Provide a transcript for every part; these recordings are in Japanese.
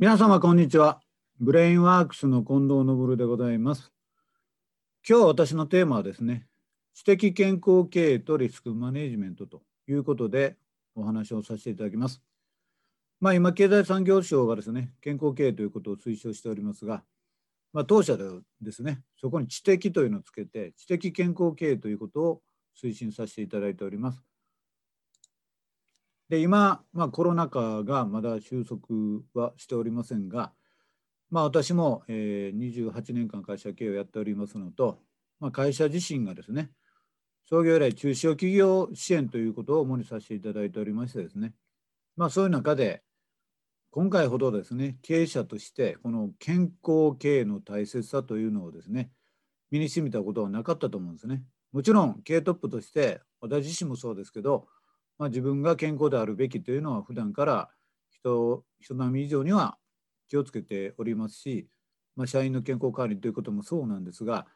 皆様こんにちは。ブレインワークスの近藤昇でございます。今日私のテーマはですね、知的健康経営とリスクマネジメントということでお話をさせていただきます。まあ今経済産業省がですね、健康経営ということを推奨しておりますが、まあ、当社ではですね、そこに知的というのをつけて、知的健康経営ということを推進させていただいております。で今、まあ、コロナ禍がまだ収束はしておりませんが、まあ、私も、えー、28年間会社経営をやっておりますのと、まあ、会社自身がですね創業以来中小企業支援ということを主にさせていただいておりましてですね、まあ、そういう中で今回ほどですね経営者としてこの健康経営の大切さというのをですね身に染みたことはなかったと思うんですね。もちろん経営トップとして私自身もそうですけどまあ、自分が健康であるべきというのは普段から人人並み以上には気をつけておりますし、まあ、社員の健康管理ということもそうなんですが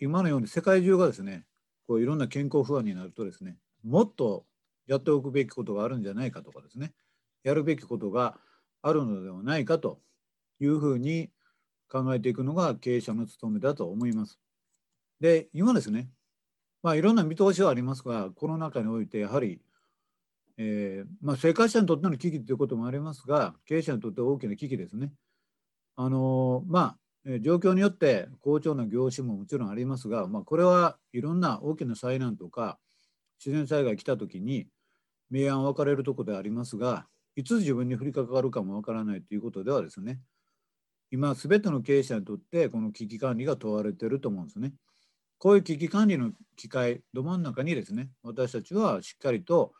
今のように世界中がですねこういろんな健康不安になるとですねもっとやっておくべきことがあるんじゃないかとかですねやるべきことがあるのではないかというふうに考えていくのが経営者の務めだと思います。で今ですねまあいろんな見通しはありますがコロナ禍においてやはりえーまあ、生活者にとっての危機ということもありますが経営者にとって大きな危機ですね。あのまあ、状況によって好調な業種ももちろんありますが、まあ、これはいろんな大きな災難とか自然災害来た時に明暗分かれるところでありますがいつ自分に降りかかるかもわからないということではですね今全ての経営者にとってこの危機管理が問われていると思うんですね。こういう危機管理の機会ど真ん中にですね私たちはしっかりと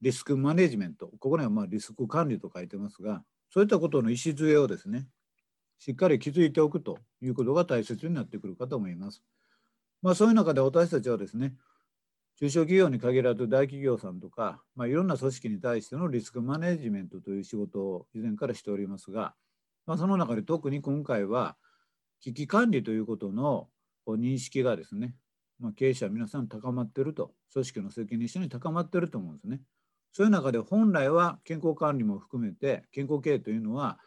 リスクマネジメント、ここにはまリスク管理と書いてますが、そういったことの礎をですね、しっかり築いておくということが大切になってくるかと思います。まあ、そういう中で私たちはですね、中小企業に限らず大企業さんとか、まあ、いろんな組織に対してのリスクマネジメントという仕事を以前からしておりますが、まあ、その中で特に今回は危機管理ということの認識がですね、まあ、経営者皆さん高まってると、組織の責任者に高まってると思うんですね。そういう中で本来は健康管理も含めて健康経営というのは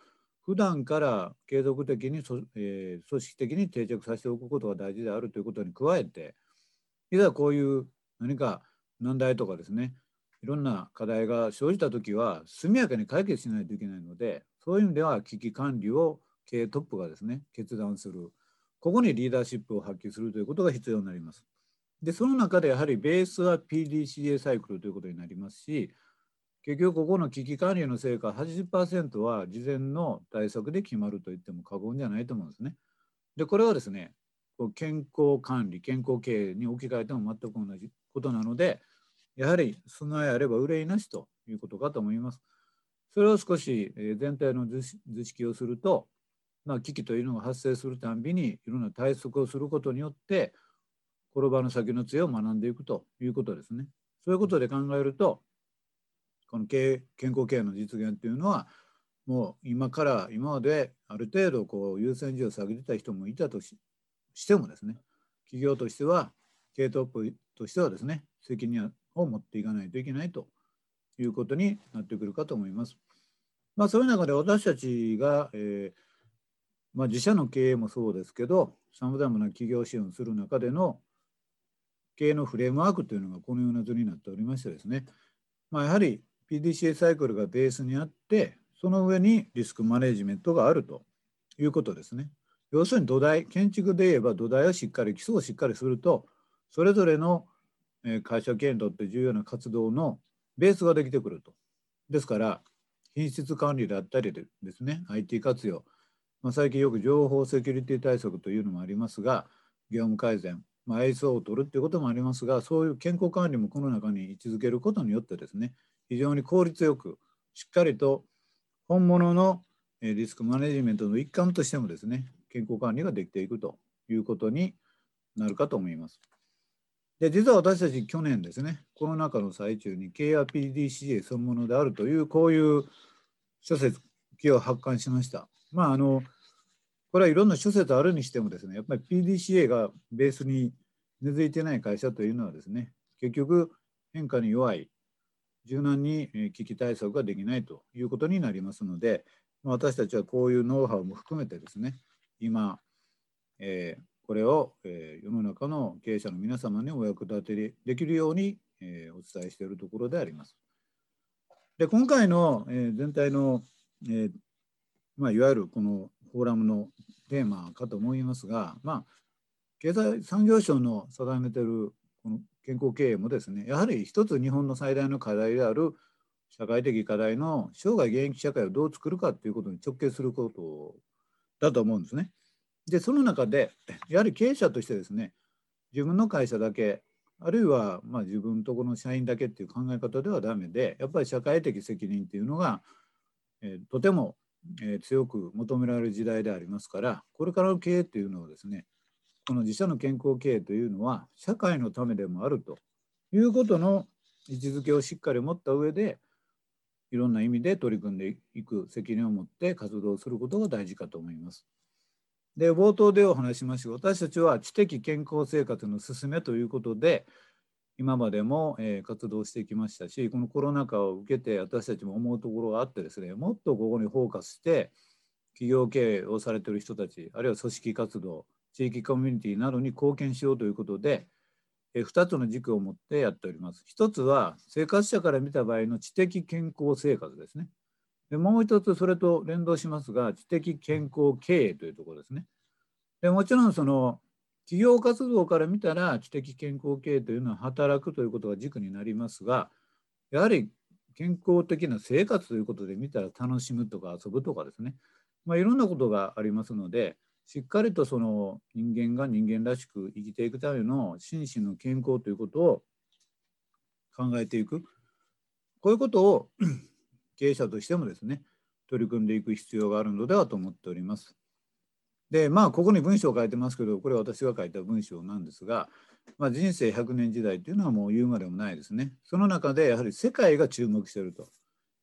普段から継続的に、え、組織的に定着させておくことが大事であるということに加えていざこういう何か難題とかですねいろんな課題が生じた時は速やかに解決しないといけないのでそういう意味では危機管理を経営トップがですね決断するここにリーダーシップを発揮するということが必要になります。でその中でやはりベースは PDCA サイクルということになりますし結局ここの危機管理の成果80%は事前の対策で決まると言っても過言じゃないと思うんですね。でこれはですね健康管理健康経営に置き換えても全く同じことなのでやはり備えあれば憂いなしということかと思います。それを少し全体の図式をすると、まあ、危機というのが発生するたんびにいろんな対策をすることによって転ばぬ先の杖を学んでいくということですね。そういうことで考えるとこの経営健康ケアの実現というのはもう今から今まである程度こう優先順位を下げてた人もいたとしてもですね企業としては経営トップとしてはですね責任を持っていかないといけないということになってくるかと思います。まあ、そういう中で私たちが、えーまあ、自社の経営もそうですけどさまざまな企業支援をする中での経営のフレームワークというのがこのような図になっておりましてですね、まあ、やはり PDCA サイクルがベースにあってその上にリスクマネジメントがあるということですね。要するに土台建築で言えば土台をしっかり基礎をしっかりするとそれぞれの会社経営にとって重要な活動のベースができてくると。ですから品質管理であったりでですね IT 活用、まあ、最近よく情報セキュリティ対策というのもありますが業務改善まあ、ISO を取るっていうこともありますがそういう健康管理もこの中に位置づけることによってですね非常に効率よくしっかりと本物のリスクマネジメントの一環としてもですね健康管理ができていくということになるかと思います。で実は私たち去年ですねコロナ禍の最中に KRPDCA そのものであるというこういう書籍を発刊しました。まああのこれはいろんな諸説あるにしてもですねやっぱり PDCA がベースに根付いてない会社というのはですね結局変化に弱い柔軟に危機対策ができないということになりますので私たちはこういうノウハウも含めてですね今、えー、これを、えー、世の中の経営者の皆様にお役立てできるように、えー、お伝えしているところであります。で今回の、えー、全体の、えーまあ、いわゆるこのフォーラムのテーマかと思いますが、まあ、経済産業省の定めてるこの健康経営もですねやはり一つ日本の最大の課題である社会的課題の生涯現役社会をどう作るかということに直結することだと思うんですね。でその中でやはり経営者としてですね自分の会社だけあるいはまあ自分とこの社員だけっていう考え方ではダメでやっぱり社会的責任っていうのが、えー、とても、えー、強く求められる時代でありますからこれからの経営っていうのをですねこの自社の健康経営というのは社会のためでもあるということの位置づけをしっかり持った上でいろんな意味で取り組んでいく責任を持って活動することが大事かと思います。で冒頭でお話しました私たちは知的健康生活の進めということで今までも、え、活動してきましたしこのコロナ禍を受けて私たちも思うところがあってですねもっとここにフォーカスして企業経営をされている人たちあるいは組織活動地域コミュニティなどに貢献しようということで2つの軸を持ってやっております。一つは生活者から見た場合の知的健康生活ですね。でもう一つそれと連動しますが知的健康経営というところですね。でもちろんその企業活動から見たら知的健康経営というのは働くということが軸になりますがやはり健康的な生活ということで見たら楽しむとか遊ぶとかですね、まあ、いろんなことがありますのでしっかりとその人間が人間らしく生きていくための心身の健康ということを考えていくこういうことを経営者としてもですね取り組んでいく必要があるのではと思っております。でまあここに文章を書いてますけどこれは私が書いた文章なんですが、まあ、人生100年時代っていうのはもう言うまでもないですね。その中でやはり世界が注目していると。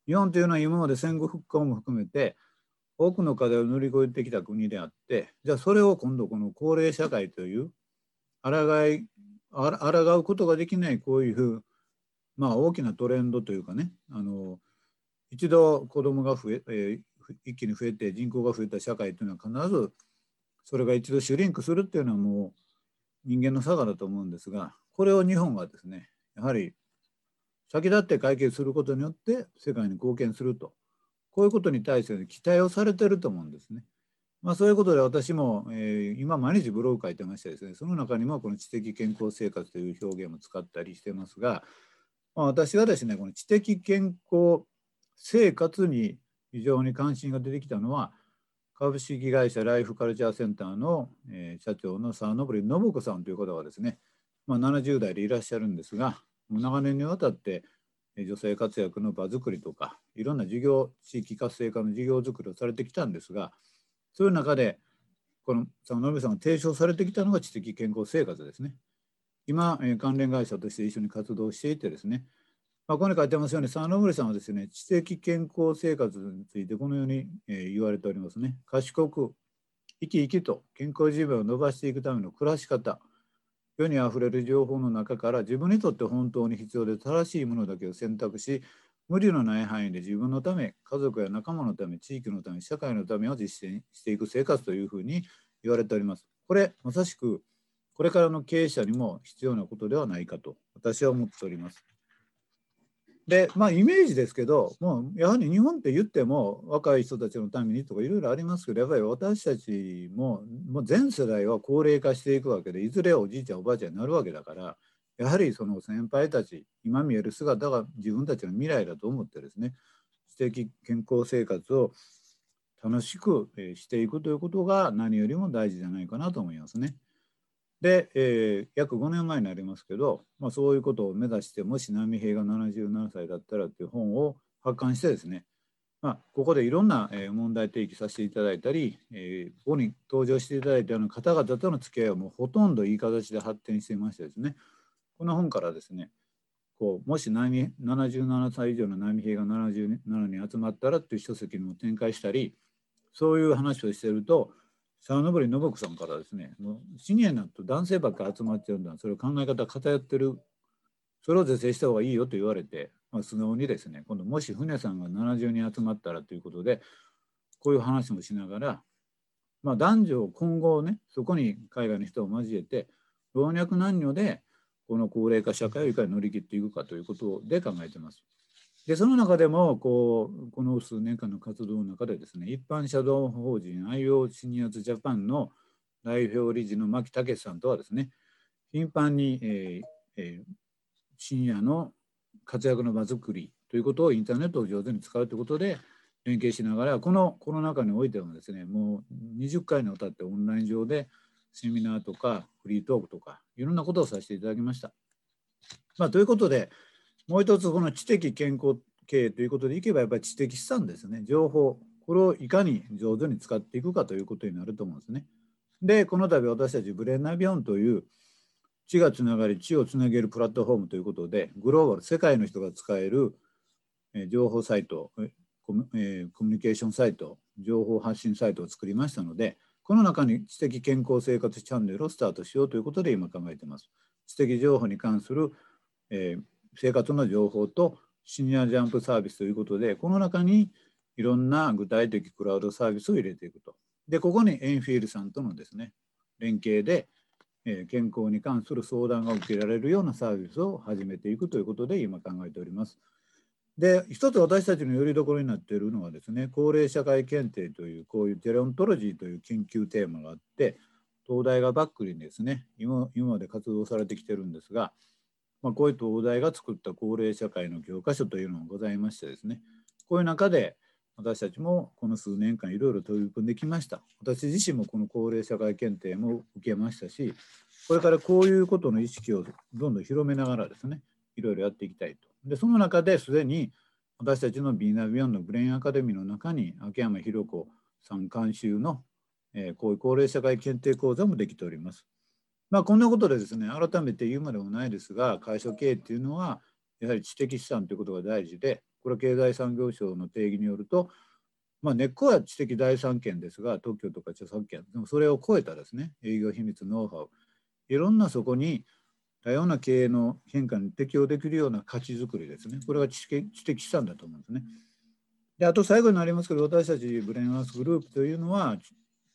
日本というのは今まで戦後復興も含めて多くの課題を乗り越えてきた国であってじゃあそれを今度この高齢社会という抗い抗うことができないこういうまあ大きなトレンドというかねあの一度子供が増ええー、一気に増えて人口が増えた社会というのは必ずそれが一度シュリンクするっていうのはもう人間の差がだと思うんですがこれを日本がですねやはり先立って解決することによって世界に貢献するとこういうことに対して期待をされてると思うんですね。まあ、そういうことで私も、えー、今毎日ブログ書いてましてですねその中にもこの知的健康生活という表現も使ったりしてますが、まあ、私はですねこの知的健康生活に非常に関心が出てきたのは株式会社ライフカルチャーセンターの、えー、社長の沢登信子さんという方がですね、まあ、70代でいらっしゃるんですが長年にわたって女性活躍の場作りとかいろんな事業地域活性化の事業作りをされてきたんですがそういう中でこの佐野さんが提唱されてきたのが知的健康生活ですね。今、え関連会社として一緒に活動していてですね、まあ、ここに書いてますように佐野さんはですね知的健康生活についてこのように、え言われておりますね。賢く生き生きと健康寿命を伸ばしていくための暮らし方世にあふれる情報の中から自分にとって本当に必要で正しいものだけを選択し無理のない範囲で自分のため家族や仲間のため地域のため社会のためを実践していく生活というふうに言われております。これまさしくこれからの経営者にも必要なことではないかと私は思っております。でまあイメージですけどもうやはり日本って言っても若い人たちのためにとかいろいろありますけどやっぱり私たちももう全世代は高齢化していくわけでいずれおじいちゃんおばあちゃんになるわけだからやはりその先輩たち今見える姿が自分たちの未来だと思ってですね知的健康生活を楽しくしていくということが何よりも大事じゃないかなと思いますね。で、えー、約5年前になりますけど、まあ、そういうことを目指してもし波平が77歳だったらという本を発刊してですね、まあ、ここでいろんな問題提起させていただいたり、えー、ここに登場していただいたような方々との付き合いはもうほとんどいい形で発展していましてですねこの本からですねこうもし77歳以上の波平が77に集まったらっていう書籍も展開したりそういう話をしてると沢登り信子さんからですね、もうシニアになると男性ばっか集まっちゃうんだ、それ考え方偏ってる、それを是正した方がいいよと言われて、まあ、素直にですね、今度もし船さんが70人集まったらということで、こういう話もしながら、まあ、男女を今後ねそこに海外の人を交えて老若男女でこの高齢化社会をいかに乗り切っていくかということで考えてます。でその中でもこうこの数年間の活動の中でですね一般社団法人 IO シニアズジャパンの代表理事の牧武さんとはですね頻繁に、えーえー、深夜の活躍の場作りということをインターネットを上手に使うということで連携しながらこのコロナ禍においてもですねもう20回にわたってオンライン上でセミナーとかフリートークとかいろんなことをさせていただきました。まあ、ということでもう一つこの知的健康経営ということでいけばやっぱり知的資産ですね情報これをいかに上手に使っていくかということになると思うんですね。でこの度私たちブレンナビオンという地がつながり地をつなげるプラットフォームということでグローバル世界の人が使える情報サイトコミュニケーションサイト情報発信サイトを作りましたのでこの中に知的健康生活チャンネルをスタートしようということで今考えています。知的情報に関する、えー、生活の情報とシニアジャンプサービスということでこの中にいろんな具体的クラウドサービスを入れていくと。でここにエンフィールさんとのですね連携で、えー、健康に関する相談が受けられるようなサービスを始めていくということで今考えております。で一つ私たちのよりどころになっているのはですね高齢社会検定というこういうテレオントロジーという研究テーマがあって東大がバックにですね今今まで活動されてきてるんですが、まあ、こういう東大が作った高齢社会の教科書というのがございましてですね。こういう中で私たちもこの数年間いろいろ取り組んできました。私自身もこの高齢社会検定も受けましたしこれからこういうことの意識をどんどん広めながらですねいろいろやっていきたいと。でその中ですでに私たちのビーナビヨンのブレインアカデミーの中に秋山博子さん監修の、えー、こういう高齢社会検定講座もできております。まあ、こんなことでですね改めて言うまでもないですが会社経営っていうのはやはり知的資産ということが大事でこれは経済産業省の定義によると、まあ、根っこは知的財産権ですが特許とか著作権でもそれを超えたですね営業秘密ノウハウいろんなそこに多様な経営の変化に適応できるような価値づくりですね。これが知的資産だと思うんですね。であと最後になりますけど私たちブレンアースグループというのは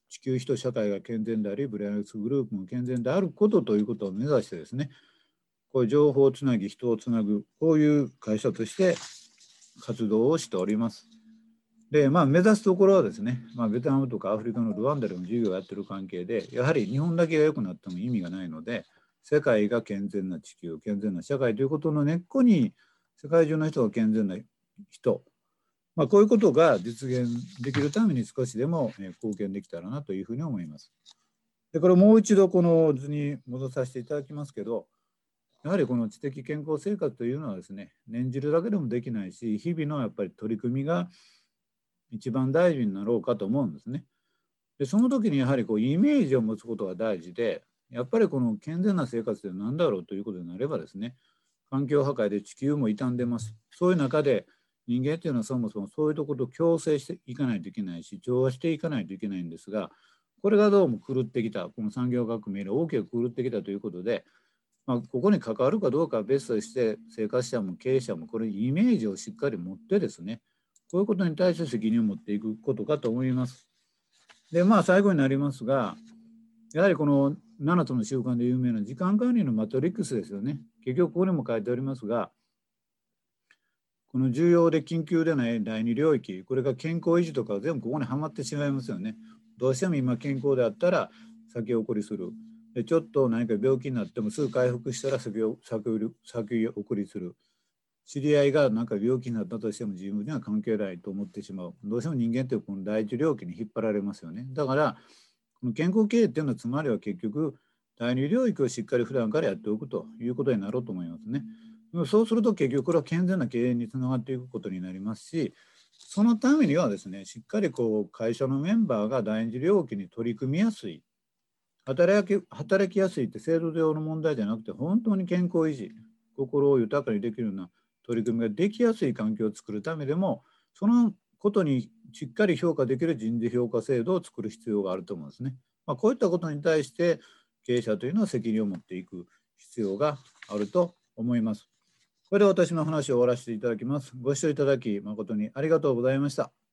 地球人社会が健全でありブレアースグループも健全であることということを目指してですねこういう情報をつなぎ人をつなぐこういう会社として活動をしております。でまあ目指すところはですね、まあ、ベトナムとかアフリカのルワンダでも授業をやってる関係でやはり日本だけが良くなっても意味がないので世界が健全な地球健全な社会ということの根っこに世界中の人が健全な人、まあ、こういうことが実現できるために少しでも貢献できたらなというふうに思います。でこれもう一度この図に戻させていただきますけどやはりこの知的健康生活というのはですね念じるだけでもできないし日々のやっぱり取り組みが一番大事になろうかと思うんですね。でその時にやはりこうイメージを持つことが大事でやっぱりこの健全な生活って何だろうということになればですね環境破壊で地球も傷んでますそういう中で人間っていうのはそもそもそういうところと共生していかないといけないし調和していかないといけないんですがこれがどうも狂ってきたこの産業革命で大きく狂ってきたということで、まあ、ここに関わるかどうかは別として生活者も経営者もこれイメージをしっかり持ってですねこういうことに対して責任を持っていくことかと思います。でまあ最後になりますがやはりこの7つの習慣で有名な時間管理のマトリックスですよね。結局ここにも書いておりますが、この重要で緊急でない第二領域、これが健康維持とか全部ここにはまってしまいますよね。どうしても今健康であったら先送りする。でちょっと何か病気になってもすぐ回復したら先を先送りする。知り合いが何か病気になったとしても自分には関係ないと思ってしまう。どうしても人間ってこの第一領域に引っ張られますよね。だからこの健康経営っていうのはつまりは結局第二領域をしっかり普段からやっておくということになろうと思いますね。そうすると結局これは健全な経営につながっていくことになりますしそのためにはですねしっかりこう会社のメンバーが第二領域に取り組みやすい働き働きやすいって制度上の問題じゃなくて本当に健康維持心を豊かにできるような取り組みができやすい環境を作るためでもそのことにしっかり評価できる人事評価制度を作る必要があると思うんですね。まあ、こういったことに対して経営者というのは責任を持っていく必要があると思います。これで私の話を終わらせていただきます。ご視聴いただき誠にありがとうございました。